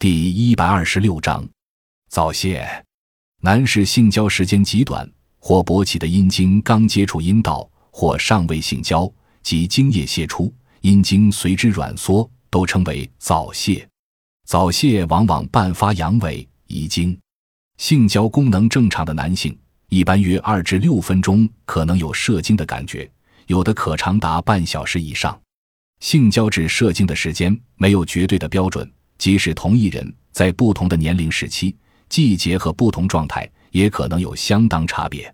第一百二十六章，早泄。男士性交时间极短，或勃起的阴茎刚接触阴道，或尚未性交，即精液泄出，阴茎随之软缩，都称为早泄。早泄往往伴发阳痿、遗精。性交功能正常的男性，一般约二至六分钟可能有射精的感觉，有的可长达半小时以上。性交至射精的时间没有绝对的标准，即使同一人在不同的年龄时期、季节和不同状态，也可能有相当差别。